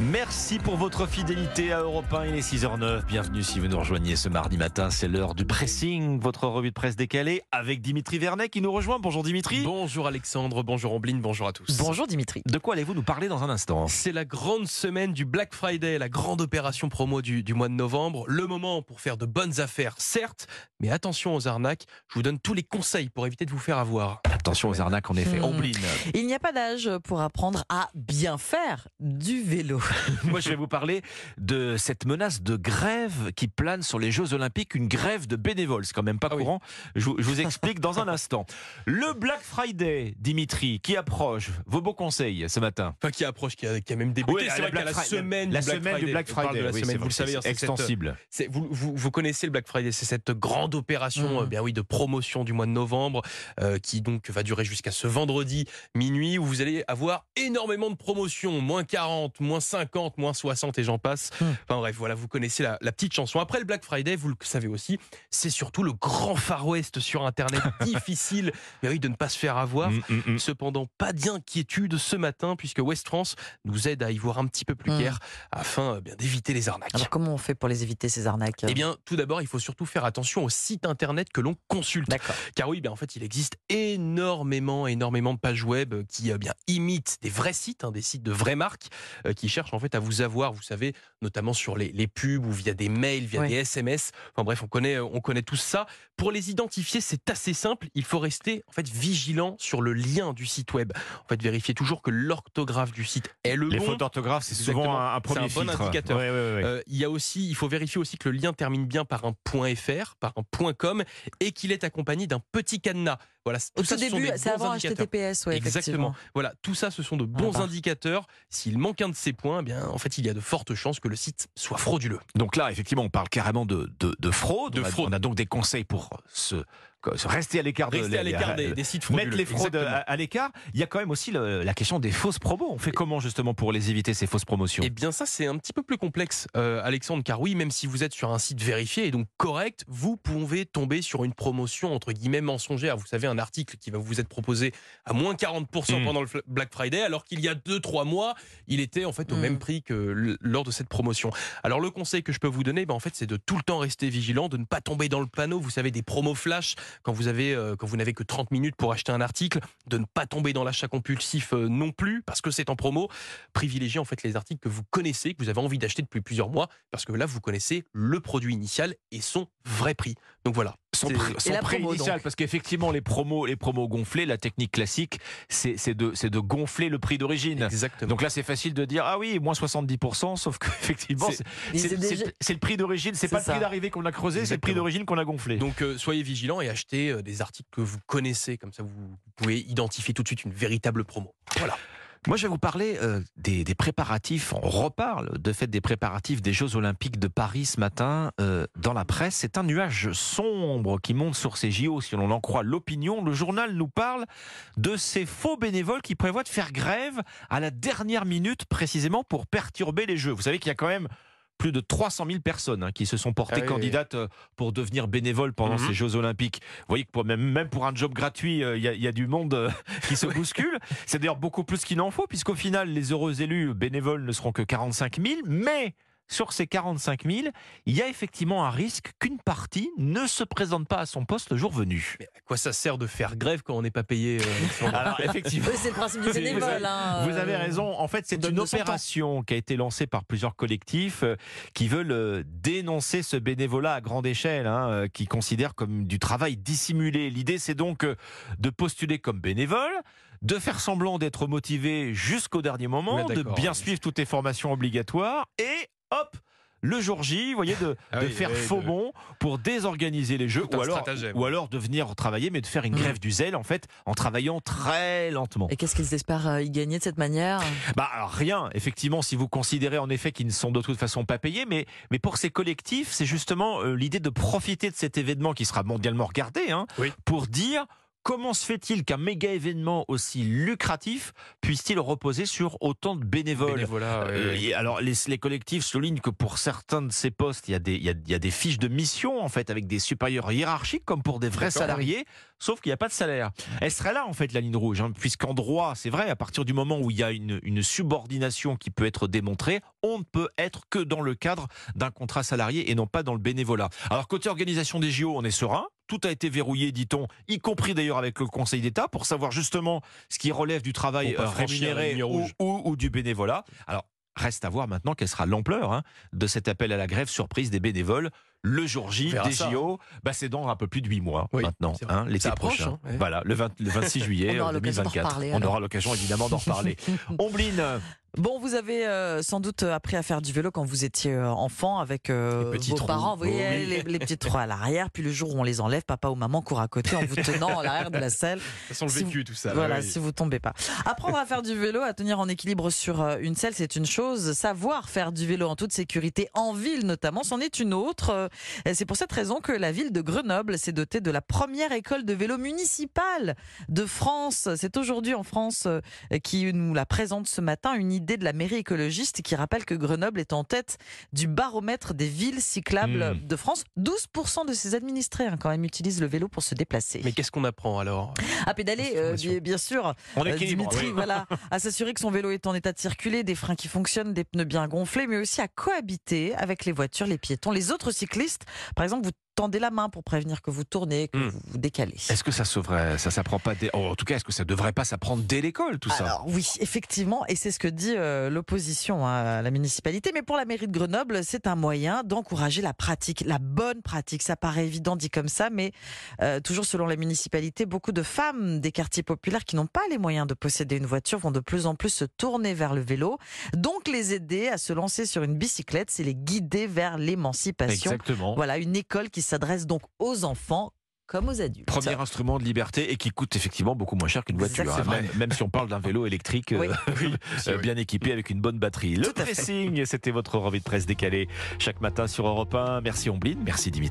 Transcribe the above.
Merci pour votre fidélité à Europe 1. Il est 6h09. Bienvenue si vous nous rejoignez ce mardi matin. C'est l'heure du pressing, votre revue de presse décalée avec Dimitri Vernet qui nous rejoint. Bonjour Dimitri. Bonjour Alexandre, bonjour Ambline, bonjour à tous. Bonjour Dimitri. De quoi allez-vous nous parler dans un instant? C'est la grande semaine du Black Friday, la grande opération promo du, du mois de novembre. Le moment pour faire de bonnes affaires, certes, mais attention aux arnaques. Je vous donne tous les conseils pour éviter de vous faire avoir. Attention aux arnaques en effet. Ambline. Il n'y a pas d'âge pour apprendre à bien faire du vélo. Moi, je vais vous parler de cette menace de grève qui plane sur les Jeux Olympiques, une grève de bénévoles. C'est quand même pas Ah oui. courant. Je, vous- je vous explique dans un instant. Le Black Friday, Dimitri, qui approche? Vos beaux conseils ce matin. Enfin, qui approche, qui a, qui a même débuté. Oui, c'est la vrai qu'à Black la Friday- semaine, la du, Black semaine Friday. du Black Friday. de la Oui, semaine, c'est vous le savez, hein, c'est cette- extensible. Vous, vous, vous connaissez le Black Friday, c'est cette grande opération Mhm. euh, bien oui, de promotion du mois de novembre euh, qui donc va durer jusqu'à ce vendredi minuit où vous allez avoir énormément de promotions, moins 40, moins 50, moins 60 et j'en passe. Mhm. Enfin bref, voilà, vous connaissez la, la petite chanson. Après le Black Friday, vous le savez aussi, c'est surtout le grand Far West sur Internet. Difficile mais oui, de ne pas se faire avoir. Mm, mm, mm. Cependant, pas d'inquiétude ce matin puisque West France nous aide à y voir un petit peu plus clair afin euh, bien d'éviter les arnaques. Alors comment on fait pour les éviter ces arnaques Eh bien, tout d'abord, il faut surtout faire attention au site internet que l'on consulte. Car oui, bien, en fait, il existe énormément, énormément de pages web euh, qui euh, bien imitent des vrais sites, hein, des sites de vraies marques, euh, qui cherchent en fait à vous avoir, vous savez, notamment sur les, les pubs ou via des mails, via des SMS. Enfin bref, on connaît, on connaît tout ça. Pour les identifier, c'est assez simple. Il faut rester en fait vigilant sur le lien du site web. En fait, vérifier toujours que l'orthographe du site est le Les bon. fautes d'orthographe, c'est souvent un, premier un bon filtre. indicateur. Ouais, ouais, ouais, ouais. Euh, il y a aussi, il faut vérifier aussi que le lien termine bien par un .fr, par un .com, et qu'il est accompagné d'un petit cadenas. Voilà, Au tout ça, tout ce sont début, des c'est bons avant indicateurs. HTTPS, ouais, Exactement. Voilà, tout ça, ce sont de bons bah. indicateurs. S'il manque un de ces points, eh bien, en fait, il y a de fortes chances que le site soit frauduleux. Donc là, effectivement, on parle carrément de, de, de fraude. De on, a, fraude. on a donc des conseils pour se, se rester à l'écart de Restez à l'écart des, des sites frauduleux. Mettre les fraudes Exactement. à, l'écart. Il y a quand même aussi le- la question des fausses promos. On fait comment justement pour les éviter ces fausses promotions? Eh bien ça c'est un petit peu plus complexe euh, Alexandre car oui même si vous êtes sur un site vérifié et donc correct vous pouvez tomber sur une promotion entre guillemets mensongère vous savez un article qui va vous être proposé à moins 40% Mm. pendant le Black Friday alors qu'il y a 2-3 mois il était en fait au Mm. même prix que lors de cette promotion alors le conseil que je peux vous donner ben, en fait c'est de tout le temps rester vigilant de ne pas tomber dans le panneau vous savez des promos flash quand vous avez euh, quand vous n'avez que 30 minutes pour acheter un article de ne pas tomber dans l'achat compulsif euh, non plus parce que c'est en promo privilégiez en fait les articles que vous connaissez, que vous avez envie d'acheter depuis plusieurs mois, parce que là vous connaissez le produit initial et son vrai prix. Donc voilà. Son, Et son prix promo, initial, donc. parce qu'effectivement les promos, les promos gonflés, la technique classique, c'est de, de gonfler le prix d'origine. Donc là, c'est facile de dire ah oui, moins 70%, sauf qu'effectivement, C'est- déjà- le prix d'origine, c'est pas le prix d'arrivée qu'on a creusé, c'est le prix d'origine qu'on a gonflé. Donc euh, soyez vigilants et achetez euh, des articles que vous connaissez, comme ça vous pouvez identifier tout de suite une véritable promo. Voilà. Moi, je vais vous parler euh, des, préparatifs. On reparle de fait des préparatifs des Jeux Olympiques de Paris ce matin euh, dans la presse. C'est un nuage sombre qui monte sur ces JO, si l'on en croit l'opinion. Le journal nous parle de ces faux bénévoles qui prévoient de faire grève à la dernière minute, précisément pour perturber les Jeux. Vous savez qu'il y a quand même plus de 300 000 personnes hein, qui se sont portées Ah oui, candidates euh, pour devenir bénévoles pendant Mhm. ces Jeux Olympiques. Vous voyez que pour, même, même pour un job gratuit, euh, il y, a- il y a du monde euh, qui se bouscule. C'est d'ailleurs beaucoup plus qu'il n'en faut, puisqu'au final, les heureux élus bénévoles ne seront que 45 000. Mais sur ces 45 000, il y a effectivement un risque qu'une partie ne se présente pas à son poste le jour venu. Mais à quoi ça sert de faire grève quand on n'est pas payé euh, Alors, effectivement. Oui, c'est le principe du bénévole. hein, Vous avez euh, raison. En fait, c'est une opération qui a été lancée par plusieurs collectifs euh, qui veulent euh, dénoncer ce bénévolat à grande échelle, hein, euh, qui considèrent comme du travail dissimulé. L'idée, c'est donc euh, de postuler comme bénévole, de faire semblant d'être motivé jusqu'au dernier moment, de bien suivre toutes les formations obligatoires et hop le jour J, vous voyez, de, Ah de oui, faire oui, faux de- bon pour désorganiser les jeux Tout ou alors, stratagème. ou alors de venir travailler, mais de faire une Mm. grève du zèle, en fait, en travaillant très lentement. Et qu'est-ce qu'ils espèrent euh, y gagner de cette manière? Bah alors rien, effectivement, si vous considérez en effet qu'ils ne sont de toute façon pas payés, mais, mais pour ces collectifs, c'est justement euh, l'idée de profiter de cet événement qui sera mondialement regardé, hein, Oui. pour dire comment se fait-il qu'un méga événement aussi lucratif puisse-t-il reposer sur autant de bénévoles Euh, et alors les, les collectifs soulignent que pour certains de ces postes, il y, a des, il, y a, il y a des fiches de mission en fait avec des supérieurs hiérarchiques comme pour des vrais salariés. Sauf qu'il n'y a pas de salaire. Elle serait là, en fait, la ligne rouge, hein, puisqu'en droit, c'est vrai, à partir du moment où il y a une, une subordination qui peut être démontrée, on ne peut être que dans le cadre d'un contrat salarié et non pas dans le bénévolat. Alors, côté organisation des JO, on est serein. Tout a été verrouillé, dit-on, y compris d'ailleurs avec le Conseil d'État, pour savoir justement ce qui relève du travail euh, rémunéré ou du bénévolat. Alors, reste à voir maintenant quelle sera l'ampleur hein, de cet appel à la grève surprise des bénévoles. Le jour J des ça, JO, bah, c'est dans un peu plus de 8 mois Oui, maintenant, hein, l'été approche, prochain. hein, ouais. Voilà, le, 20 le 26 juillet On aura euh, l'occasion d'en 2024. reparler, On alors. aura l'occasion évidemment d'en reparler. Ombline, Bon, vous avez euh, sans doute appris à faire du vélo quand vous étiez euh, enfant avec euh, Les petits vos trous. parents. Vous voyez, Oui. les, les petits trous à l'arrière. Puis le jour où on les enlève, papa ou maman court à côté en vous tenant à l'arrière de la selle. Ça sent le Si vécu, tout ça. voilà, oui. si vous tombez pas. Apprendre à faire du vélo, à tenir en équilibre sur une selle, c'est une chose. Savoir faire du vélo en toute sécurité, en ville notamment, c'en est une autre. Euh, C'est pour cette raison que la ville de Grenoble s'est dotée de la première école de vélo municipale de France. C'est aujourd'hui en France euh, qui nous la présente ce matin, une idée de la mairie écologiste qui rappelle que Grenoble est en tête du baromètre des villes cyclables Mmh. de France. 12% de ses administrés hein, quand même utilisent le vélo pour se déplacer. Mais qu'est-ce qu'on apprend alors À pédaler, euh, bien, sûr. on Euh, équilibre. Dimitri, oui. voilà, à s'assurer que son vélo est en état de circuler, des freins qui fonctionnent, des pneus bien gonflés, mais aussi à cohabiter avec les voitures, les piétons, les autres cyclistes. Par exemple, vous tendez la main pour prévenir que vous tournez, que Hmm. vous vous décalez. Est-ce que ça s'ouvrait, ça s'apprend pas dès, oh, en tout cas, est-ce que ça devrait pas s'apprendre dès l'école, tout ça Alors oui, effectivement, et c'est ce que dit euh, l'opposition à la municipalité. Mais pour la mairie de Grenoble, c'est un moyen d'encourager la pratique, la bonne pratique. Ça paraît évident dit comme ça, mais euh, toujours selon la municipalité, beaucoup de femmes des quartiers populaires qui n'ont pas les moyens de posséder une voiture vont de plus en plus se tourner vers le vélo. Donc les aider à se lancer sur une bicyclette, c'est les guider vers l'émancipation. Exactement. Voilà, une école qui s'adresse donc aux enfants comme aux adultes. Premier instrument de liberté et qui coûte effectivement beaucoup moins cher qu'une voiture, hein, même, même si on parle d'un vélo électrique euh, Oui. euh, bien équipé avec une bonne batterie. Le Tout pressing, c'était votre revue de presse décalée chaque matin sur Europe 1. Merci Ombline, merci Dimitri.